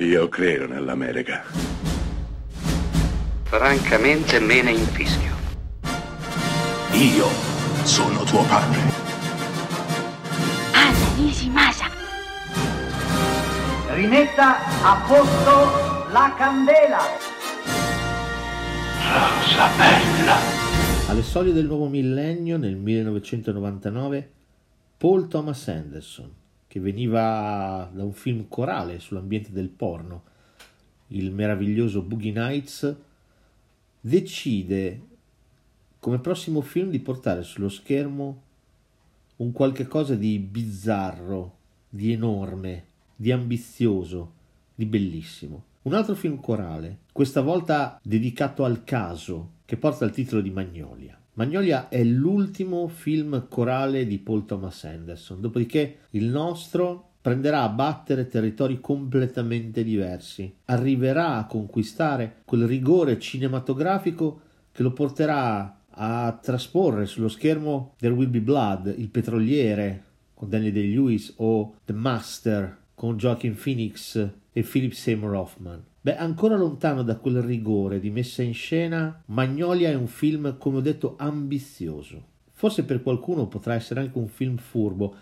Io credo nell'America. Francamente me ne infischio. Io sono tuo padre. Anna Nishimasa. Rimetta a posto la candela. Rosa bella. Alle soglie del nuovo millennio, nel 1999, Paul Thomas Anderson, che veniva da un film corale sull'ambiente del porno, il meraviglioso Boogie Nights, decide come prossimo film di portare sullo schermo un qualche cosa di bizzarro, di enorme, di ambizioso, di bellissimo. Un altro film corale, questa volta dedicato al caso, che porta il titolo di Magnolia. Magnolia è l'ultimo film corale di Paul Thomas Anderson, dopodiché il nostro prenderà a battere territori completamente diversi, arriverà a conquistare quel rigore cinematografico che lo porterà a trasporre sullo schermo There Will Be Blood, Il petroliere con Daniel Day-Lewis o The Master con Joaquin Phoenix e Philip Seymour Hoffman. Beh, ancora lontano da quel rigore di messa in scena, Magnolia è un film, come ho detto, ambizioso. Forse per qualcuno potrà essere anche un film furbo,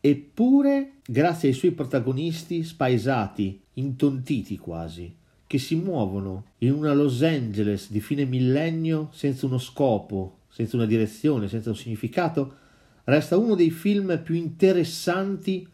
eppure, grazie ai suoi protagonisti spaesati, intontiti quasi, che si muovono in una Los Angeles di fine millennio senza uno scopo, senza una direzione, senza un significato, resta uno dei film più interessanti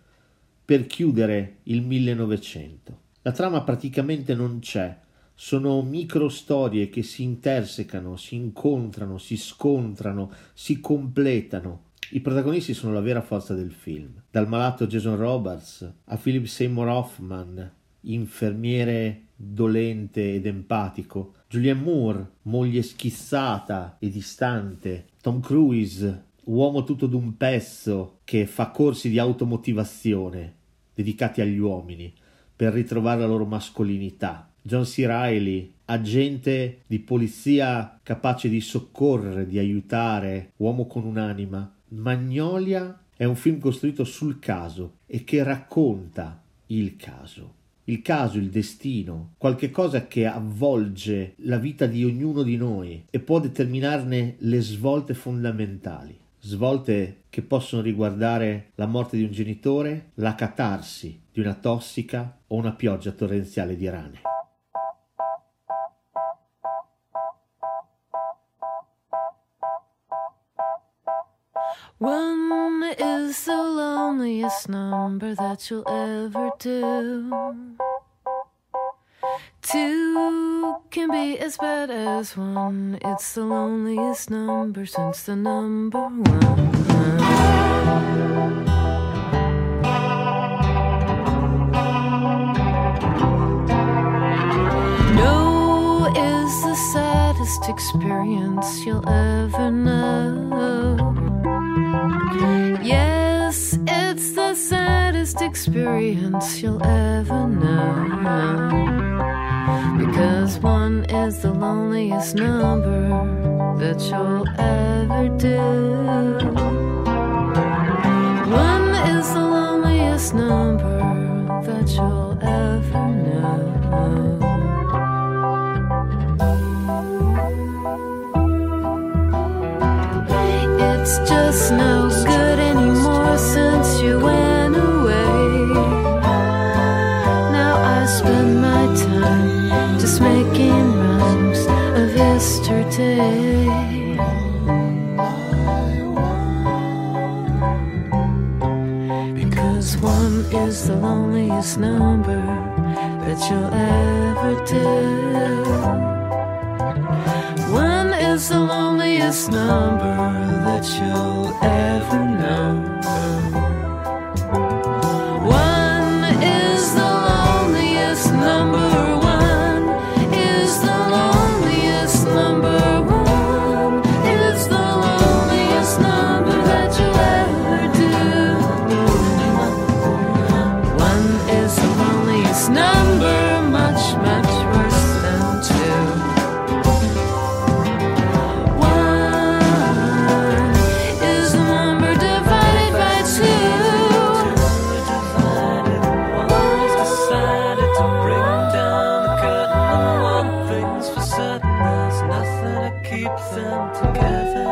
per chiudere il 1900. La trama praticamente non c'è, sono micro storie che si intersecano, si incontrano, si scontrano, si completano. I protagonisti sono la vera forza del film, dal malato Jason Roberts a Philip Seymour Hoffman, infermiere dolente ed empatico, Julianne Moore, moglie schizzata e distante, Tom Cruise, uomo tutto d'un pezzo che fa corsi di automotivazione dedicati agli uomini per ritrovare la loro mascolinità. John C. Reilly, agente di polizia capace di soccorrere, di aiutare, uomo con un'anima. Magnolia è un film costruito sul caso e che racconta il caso. Il caso, il destino, qualche cosa che avvolge la vita di ognuno di noi e può determinarne le svolte fondamentali svolte che possono riguardare la morte di un genitore, la catarsi di una tossica o una pioggia torrenziale di rane. One is the loneliest number that you'll ever do. Two can be as bad as one. It's the loneliest number since the number one. No is the saddest experience you'll ever know. Yes, it's the saddest experience you'll ever know. Is the loneliest number that you'll ever do. One is the loneliest number that you'll ever know. It's just no is the loneliest number that you'll ever do. One is the loneliest number that you'll ever know. this number much, much worse than two. One is the number divided by two. Decided to bring down the curtain one thing's for certain. There's nothing to keep them together.